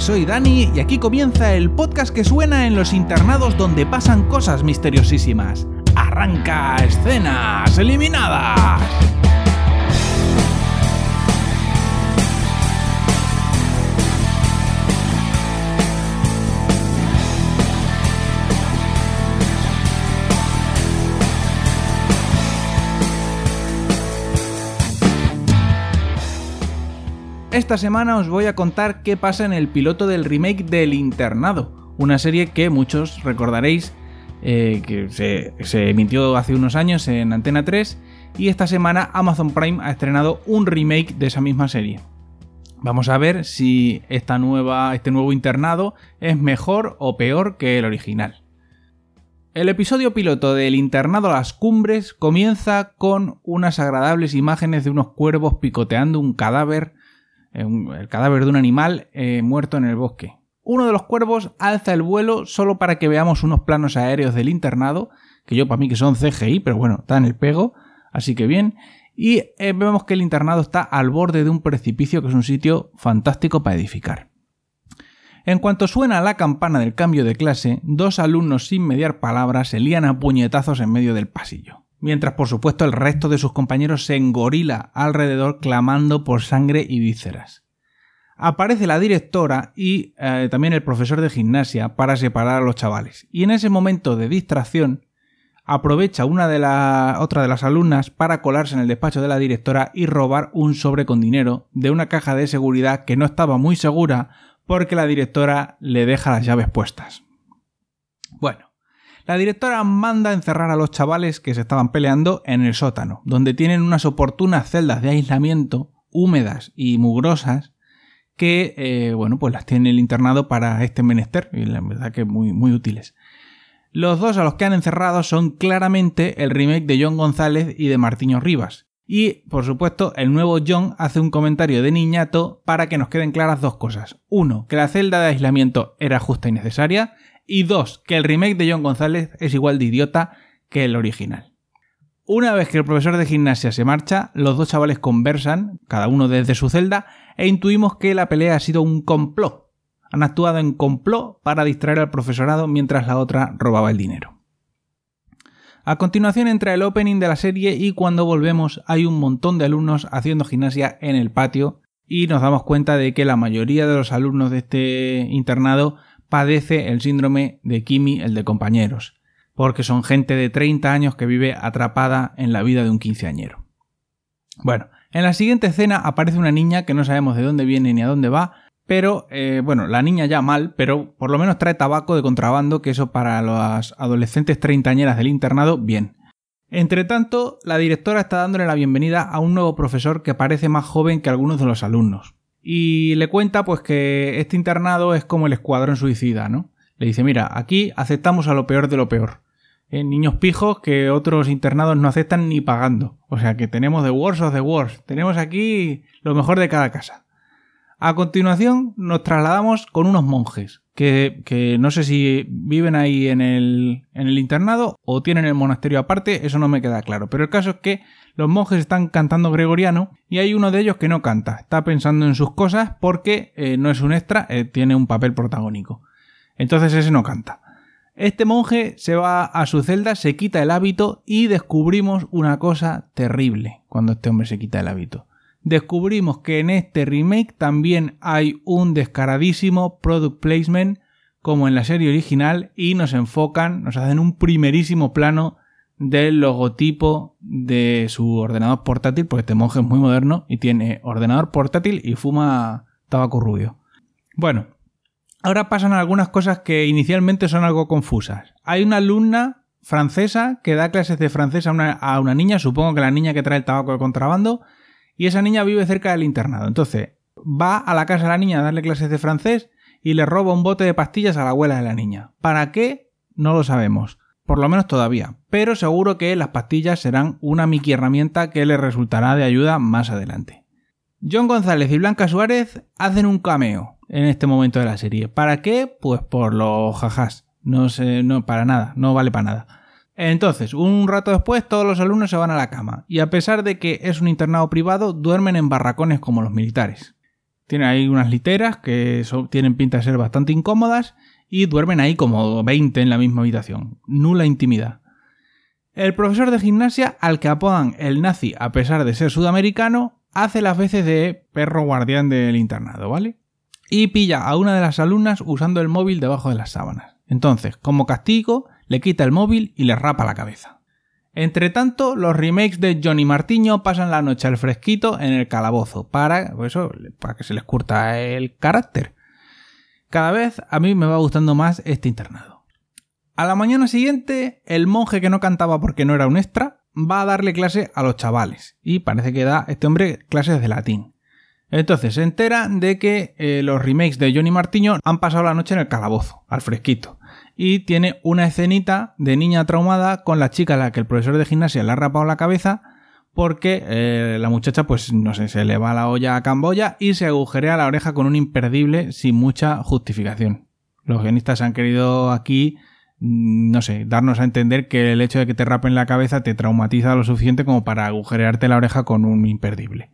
Soy Dani y aquí comienza el podcast que suena en los internados donde pasan cosas misteriosísimas. Arranca escenas eliminadas. Esta semana os voy a contar qué pasa en el piloto del remake del Internado, una serie que muchos recordaréis eh, que se, emitió hace unos años en Antena 3 y esta semana Amazon Prime ha estrenado un remake de esa misma serie. Vamos a ver si esta nueva, este nuevo internado es mejor o peor que el original. El episodio piloto del internado Las Cumbres comienza con unas agradables imágenes de unos cuervos picoteando un cadáver el cadáver de un animal eh, muerto en el bosque. Uno de los cuervos alza el vuelo solo para que veamos unos planos aéreos del internado, que yo para mí que son CGI, pero bueno, está en el pego, así que bien. Y eh, vemos que el internado está al borde de un precipicio, que es un sitio fantástico para edificar. En cuanto suena la campana del cambio de clase, dos alumnos sin mediar palabras se lían a puñetazos en medio del pasillo mientras por supuesto el resto de sus compañeros se engorila alrededor clamando por sangre y vísceras. Aparece la directora y eh, también el profesor de gimnasia para separar a los chavales, y en ese momento de distracción aprovecha una de la, otra de las alumnas para colarse en el despacho de la directora y robar un sobre con dinero de una caja de seguridad que no estaba muy segura porque la directora le deja las llaves puestas. Bueno, la directora manda encerrar a los chavales que se estaban peleando en el sótano, donde tienen unas oportunas celdas de aislamiento húmedas y mugrosas que, eh, bueno, pues las tiene el internado para este menester, y la verdad que muy, muy útiles. Los dos a los que han encerrado son claramente el remake de John González y de Martiño Rivas. Y, por supuesto, el nuevo John hace un comentario de niñato para que nos queden claras dos cosas. Uno, que la celda de aislamiento era justa y necesaria, y dos, que el remake de John González es igual de idiota que el original. Una vez que el profesor de gimnasia se marcha, los dos chavales conversan, cada uno desde su celda, e intuimos que la pelea ha sido un complot. Han actuado en complot para distraer al profesorado mientras la otra robaba el dinero. A continuación entra el opening de la serie y cuando volvemos hay un montón de alumnos haciendo gimnasia en el patio y nos damos cuenta de que la mayoría de los alumnos de este internado padece el síndrome de Kimi, el de compañeros, porque son gente de 30 años que vive atrapada en la vida de un quinceañero. Bueno, en la siguiente escena aparece una niña que no sabemos de dónde viene ni a dónde va, pero eh, bueno, la niña ya mal, pero por lo menos trae tabaco de contrabando, que eso para las adolescentes treintañeras del internado, bien. Entre tanto, la directora está dándole la bienvenida a un nuevo profesor que parece más joven que algunos de los alumnos y le cuenta pues que este internado es como el escuadrón suicida, ¿no? Le dice, mira, aquí aceptamos a lo peor de lo peor. Eh, niños pijos que otros internados no aceptan ni pagando. O sea que tenemos the worst of the worst. Tenemos aquí lo mejor de cada casa. A continuación nos trasladamos con unos monjes que, que, no sé si viven ahí en el, en el internado o tienen el monasterio aparte, eso no me queda claro. Pero el caso es que los monjes están cantando gregoriano y hay uno de ellos que no canta, está pensando en sus cosas porque eh, no es un extra, eh, tiene un papel protagónico. Entonces ese no canta. Este monje se va a su celda, se quita el hábito y descubrimos una cosa terrible cuando este hombre se quita el hábito. Descubrimos que en este remake también hay un descaradísimo product placement como en la serie original y nos enfocan, nos hacen un primerísimo plano del logotipo de su ordenador portátil, porque este monje es muy moderno y tiene ordenador portátil y fuma tabaco rubio. Bueno, ahora pasan algunas cosas que inicialmente son algo confusas. Hay una alumna francesa que da clases de francés a una, a una niña, supongo que la niña que trae el tabaco de contrabando, y esa niña vive cerca del internado. Entonces, va a la casa de la niña a darle clases de francés y le roba un bote de pastillas a la abuela de la niña. ¿Para qué? No lo sabemos por lo menos todavía, pero seguro que las pastillas serán una Mickey herramienta que le resultará de ayuda más adelante. John González y Blanca Suárez hacen un cameo en este momento de la serie. ¿Para qué? Pues por los jajas. No sé, no, para nada, no vale para nada. Entonces, un rato después, todos los alumnos se van a la cama, y a pesar de que es un internado privado, duermen en barracones como los militares. Tienen ahí unas literas que tienen pinta de ser bastante incómodas y duermen ahí como 20 en la misma habitación. Nula intimidad. El profesor de gimnasia, al que apodan el nazi a pesar de ser sudamericano, hace las veces de perro guardián del internado, ¿vale? Y pilla a una de las alumnas usando el móvil debajo de las sábanas. Entonces, como castigo, le quita el móvil y le rapa la cabeza. Entre tanto, los remakes de Johnny Martiño pasan la noche al fresquito en el calabozo para, pues eso, para que se les curta el carácter. Cada vez a mí me va gustando más este internado. A la mañana siguiente, el monje que no cantaba porque no era un extra va a darle clase a los chavales y parece que da este hombre clases de latín. Entonces se entera de que eh, los remakes de Johnny Martiño han pasado la noche en el calabozo, al fresquito. Y tiene una escenita de niña traumada con la chica a la que el profesor de gimnasia le ha rapado la cabeza porque eh, la muchacha, pues no sé, se le va la olla a Camboya y se agujerea la oreja con un imperdible sin mucha justificación. Los guionistas han querido aquí, mm, no sé, darnos a entender que el hecho de que te rapen la cabeza te traumatiza lo suficiente como para agujerearte la oreja con un imperdible.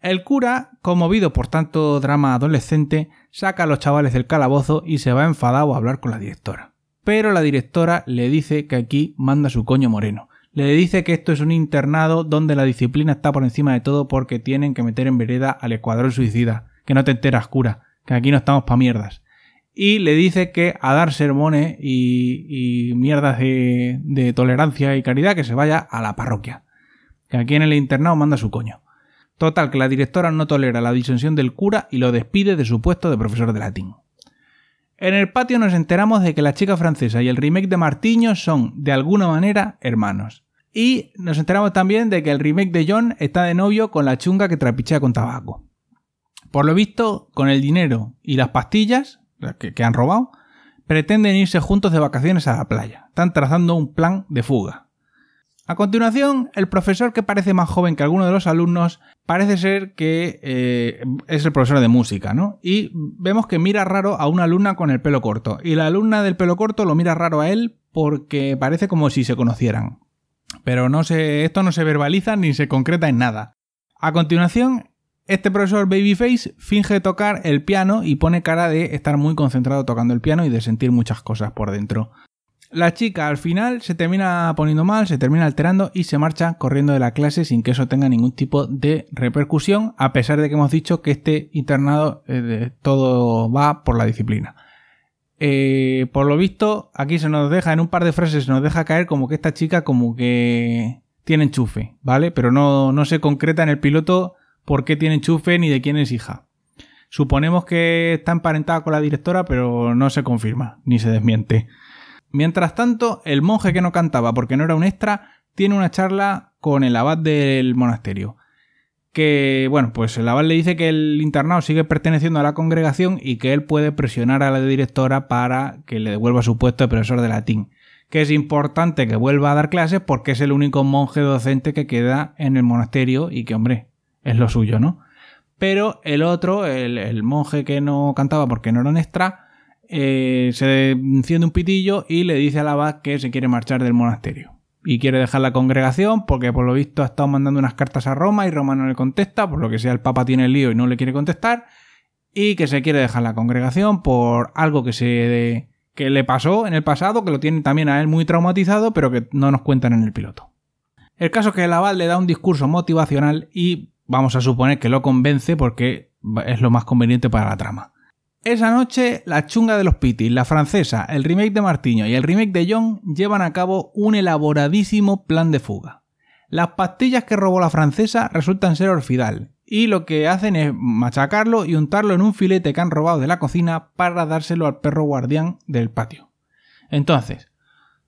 El cura, conmovido por tanto drama adolescente, saca a los chavales del calabozo y se va enfadado a hablar con la directora. Pero la directora le dice que aquí manda su coño moreno le dice que esto es un internado donde la disciplina está por encima de todo porque tienen que meter en vereda al escuadrón suicida. Que no te enteras, cura, que aquí no estamos pa' mierdas. Y le dice que a dar sermones y, mierdas de, de tolerancia y caridad que se vaya a la parroquia. Que aquí en el internado manda su coño. Total, que la directora no tolera la disensión del cura y lo despide de su puesto de profesor de latín. En el patio nos enteramos de que la chica francesa y el remake de Martiño son, de alguna manera, hermanos. Y nos enteramos también de que el remake de John está de novio con la chunga que trapichea con tabaco. Por lo visto, con el dinero y las pastillas que, que han robado, pretenden irse juntos de vacaciones a la playa. Están trazando un plan de fuga. A continuación, el profesor que parece más joven que alguno de los alumnos parece ser que eh, es el profesor de música, ¿no? Y vemos que mira raro a una alumna con el pelo corto. Y la alumna del pelo corto lo mira raro a él porque parece como si se conocieran. Pero no se, esto no se verbaliza ni se concreta en nada. A continuación, este profesor Babyface finge tocar el piano y pone cara de estar muy concentrado tocando el piano y de sentir muchas cosas por dentro. La chica al final se termina poniendo mal, se termina alterando y se marcha corriendo de la clase sin que eso tenga ningún tipo de repercusión, a pesar de que hemos dicho que este internado eh, todo va por la disciplina. Eh, por lo visto, aquí se nos deja, en un par de frases se nos deja caer como que esta chica como que tiene enchufe, ¿vale? Pero no, no se concreta en el piloto por qué tiene enchufe ni de quién es hija. Suponemos que está emparentada con la directora, pero no se confirma, ni se desmiente. Mientras tanto, el monje que no cantaba porque no era un extra, tiene una charla con el abad del monasterio. Que, bueno, pues el abad le dice que el internado sigue perteneciendo a la congregación y que él puede presionar a la directora para que le devuelva su puesto de profesor de latín. Que es importante que vuelva a dar clases porque es el único monje docente que queda en el monasterio y que, hombre, es lo suyo, ¿no? Pero el otro, el, el monje que no cantaba porque no era un extra, eh, se enciende un pitillo y le dice al abad que se quiere marchar del monasterio. Y quiere dejar la congregación porque por lo visto ha estado mandando unas cartas a Roma y Roma no le contesta, por lo que sea el Papa tiene el lío y no le quiere contestar. Y que se quiere dejar la congregación por algo que se que le pasó en el pasado, que lo tiene también a él muy traumatizado, pero que no nos cuentan en el piloto. El caso es que el abad le da un discurso motivacional y vamos a suponer que lo convence porque es lo más conveniente para la trama. Esa noche, la chunga de los Pitis, la francesa, el remake de Martiño y el remake de John llevan a cabo un elaboradísimo plan de fuga. Las pastillas que robó la francesa resultan ser orfidal, y lo que hacen es machacarlo y untarlo en un filete que han robado de la cocina para dárselo al perro guardián del patio. Entonces,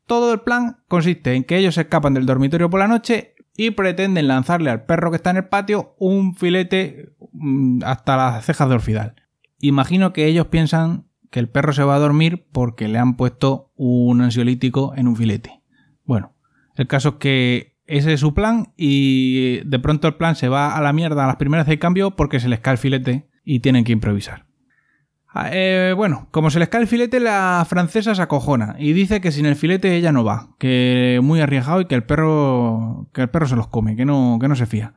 todo el plan consiste en que ellos escapan del dormitorio por la noche y pretenden lanzarle al perro que está en el patio un filete mm, hasta las cejas de orfidal. Imagino que ellos piensan que el perro se va a dormir porque le han puesto un ansiolítico en un filete. Bueno, el caso es que ese es su plan y de pronto el plan se va a la mierda a las primeras de cambio porque se les cae el filete y tienen que improvisar. Ah, eh, bueno, como se les cae el filete, la francesa se acojona y dice que sin el filete ella no va, que muy arriesgado y que el perro, que el perro se los come, que no, que no se fía.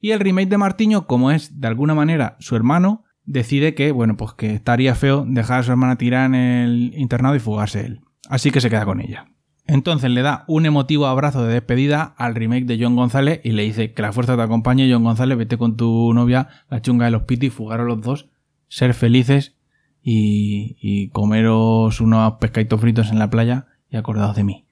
Y el remake de Martiño, como es de alguna manera su hermano, decide que, bueno, pues que estaría feo dejar a su hermana tirada en el internado y fugarse él. Así que se queda con ella. Entonces le da un emotivo abrazo de despedida al remake de John González y le dice que la fuerza te acompañe, John González, vete con tu novia, la chunga de los pitis, fugaros los dos, ser felices y, comeros unos pescaditos fritos en la playa y acordados de mí.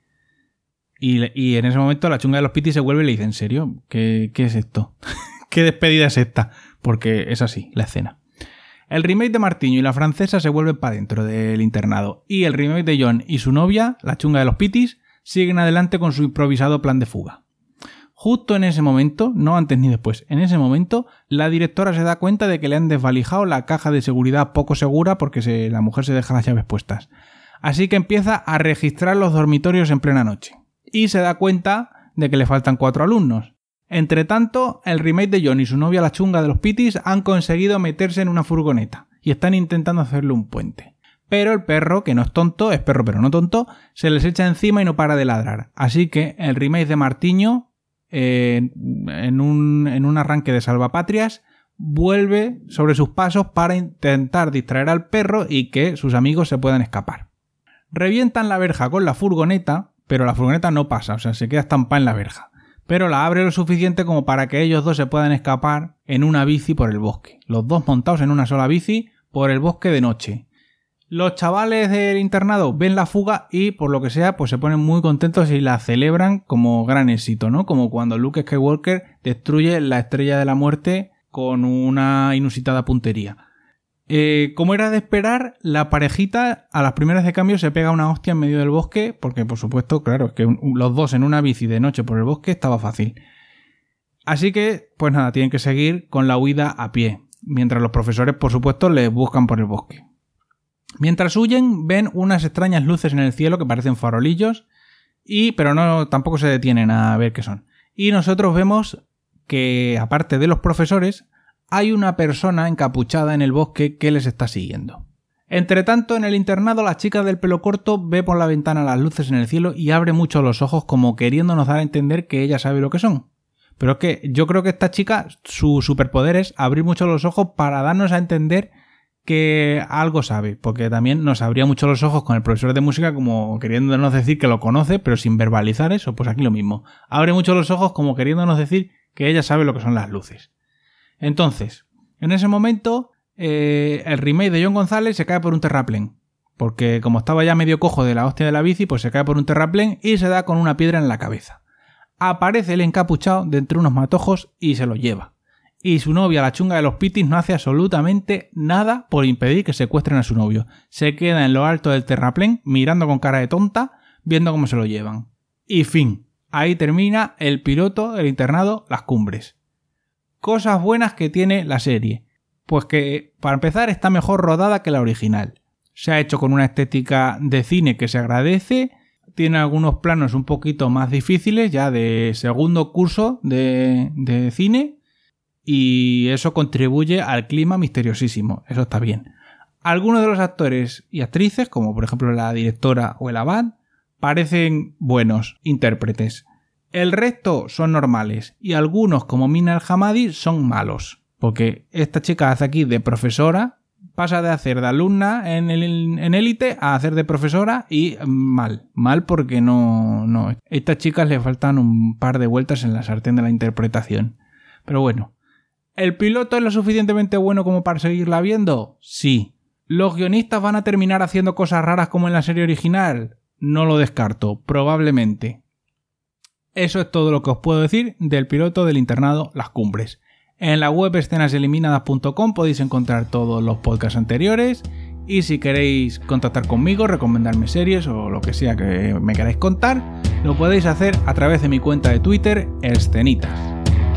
Y, en ese momento la chunga de los pitis se vuelve y le dice, ¿en serio? ¿Qué, qué es esto? ¿Qué despedida es esta? Porque es así, la escena. El remake de Martiño y la francesa se vuelven para dentro del internado, y el remake de John y su novia, la chunga de los pitis, siguen adelante con su improvisado plan de fuga. Justo en ese momento, no antes ni después, en ese momento, la directora se da cuenta de que le han desvalijado la caja de seguridad poco segura porque la mujer se deja las llaves puestas. Así que empieza a registrar los dormitorios en plena noche. Y se da cuenta de que le faltan cuatro alumnos. Entre tanto, el remake de John y su novia la chunga de los Pitis han conseguido meterse en una furgoneta y están intentando hacerle un puente. Pero el perro, que no es tonto, es perro pero no tonto, se les echa encima y no para de ladrar. Así que el remake de Martiño, eh, en, un, en un arranque de salvapatrias, vuelve sobre sus pasos para intentar distraer al perro y que sus amigos se puedan escapar. Revientan la verja con la furgoneta, pero la furgoneta no pasa, o sea, se queda estampada en la verja pero la abre lo suficiente como para que ellos dos se puedan escapar en una bici por el bosque. Los dos montados en una sola bici por el bosque de noche. Los chavales del internado ven la fuga y, por lo que sea, pues se ponen muy contentos y la celebran como gran éxito, ¿no? Como cuando Luke Skywalker destruye la estrella de la muerte con una inusitada puntería. Eh, como era de esperar, la parejita a las primeras de cambio se pega una hostia en medio del bosque, porque por supuesto, claro, es que los dos en una bici de noche por el bosque estaba fácil. Así que, pues nada, tienen que seguir con la huida a pie, mientras los profesores, por supuesto, les buscan por el bosque. Mientras huyen, ven unas extrañas luces en el cielo que parecen farolillos, y pero no tampoco se detienen a ver qué son. Y nosotros vemos que, aparte de los profesores, hay una persona encapuchada en el bosque que les está siguiendo. Entretanto, en el internado, la chica del pelo corto ve por la ventana las luces en el cielo y abre mucho los ojos como queriéndonos dar a entender que ella sabe lo que son. Pero es que yo creo que esta chica, su superpoder es abrir mucho los ojos para darnos a entender que algo sabe, porque también nos abría mucho los ojos con el profesor de música como queriéndonos decir que lo conoce, pero sin verbalizar eso, pues aquí lo mismo. Abre mucho los ojos como queriéndonos decir que ella sabe lo que son las luces. Entonces, en ese momento, eh, el remake de John González se cae por un terraplén. Porque como estaba ya medio cojo de la hostia de la bici, pues se cae por un terraplén y se da con una piedra en la cabeza. Aparece el encapuchado de entre unos matojos y se lo lleva. Y su novia, la chunga de los pitis, no hace absolutamente nada por impedir que secuestren a su novio. Se queda en lo alto del terraplén, mirando con cara de tonta, viendo cómo se lo llevan. Y fin. Ahí termina el piloto del internado Las Cumbres cosas buenas que tiene la serie. Pues que, para empezar, está mejor rodada que la original. Se ha hecho con una estética de cine que se agradece. Tiene algunos planos un poquito más difíciles, ya de segundo curso de, de cine. Y eso contribuye al clima misteriosísimo. Eso está bien. Algunos de los actores y actrices, como por ejemplo la directora o el abad, parecen buenos intérpretes. El resto son normales y algunos como Mina Al-Hamadi son malos. Porque esta chica hace aquí de profesora, pasa de hacer de alumna en, élite a hacer de profesora y mal. Mal porque no, no. A estas chicas le faltan un par de vueltas en la sartén de la interpretación. Pero bueno. ¿El piloto es lo suficientemente bueno como para seguirla viendo? Sí. ¿Los guionistas van a terminar haciendo cosas raras como en la serie original? No lo descarto, probablemente. Eso es todo lo que os puedo decir del piloto del internado Las Cumbres. En la web escenaseliminadas.com podéis encontrar todos los podcasts anteriores y si queréis contactar conmigo, recomendarme series o lo que sea que me queráis contar, lo podéis hacer a través de mi cuenta de Twitter, Escenitas.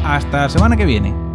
Hasta semana que viene.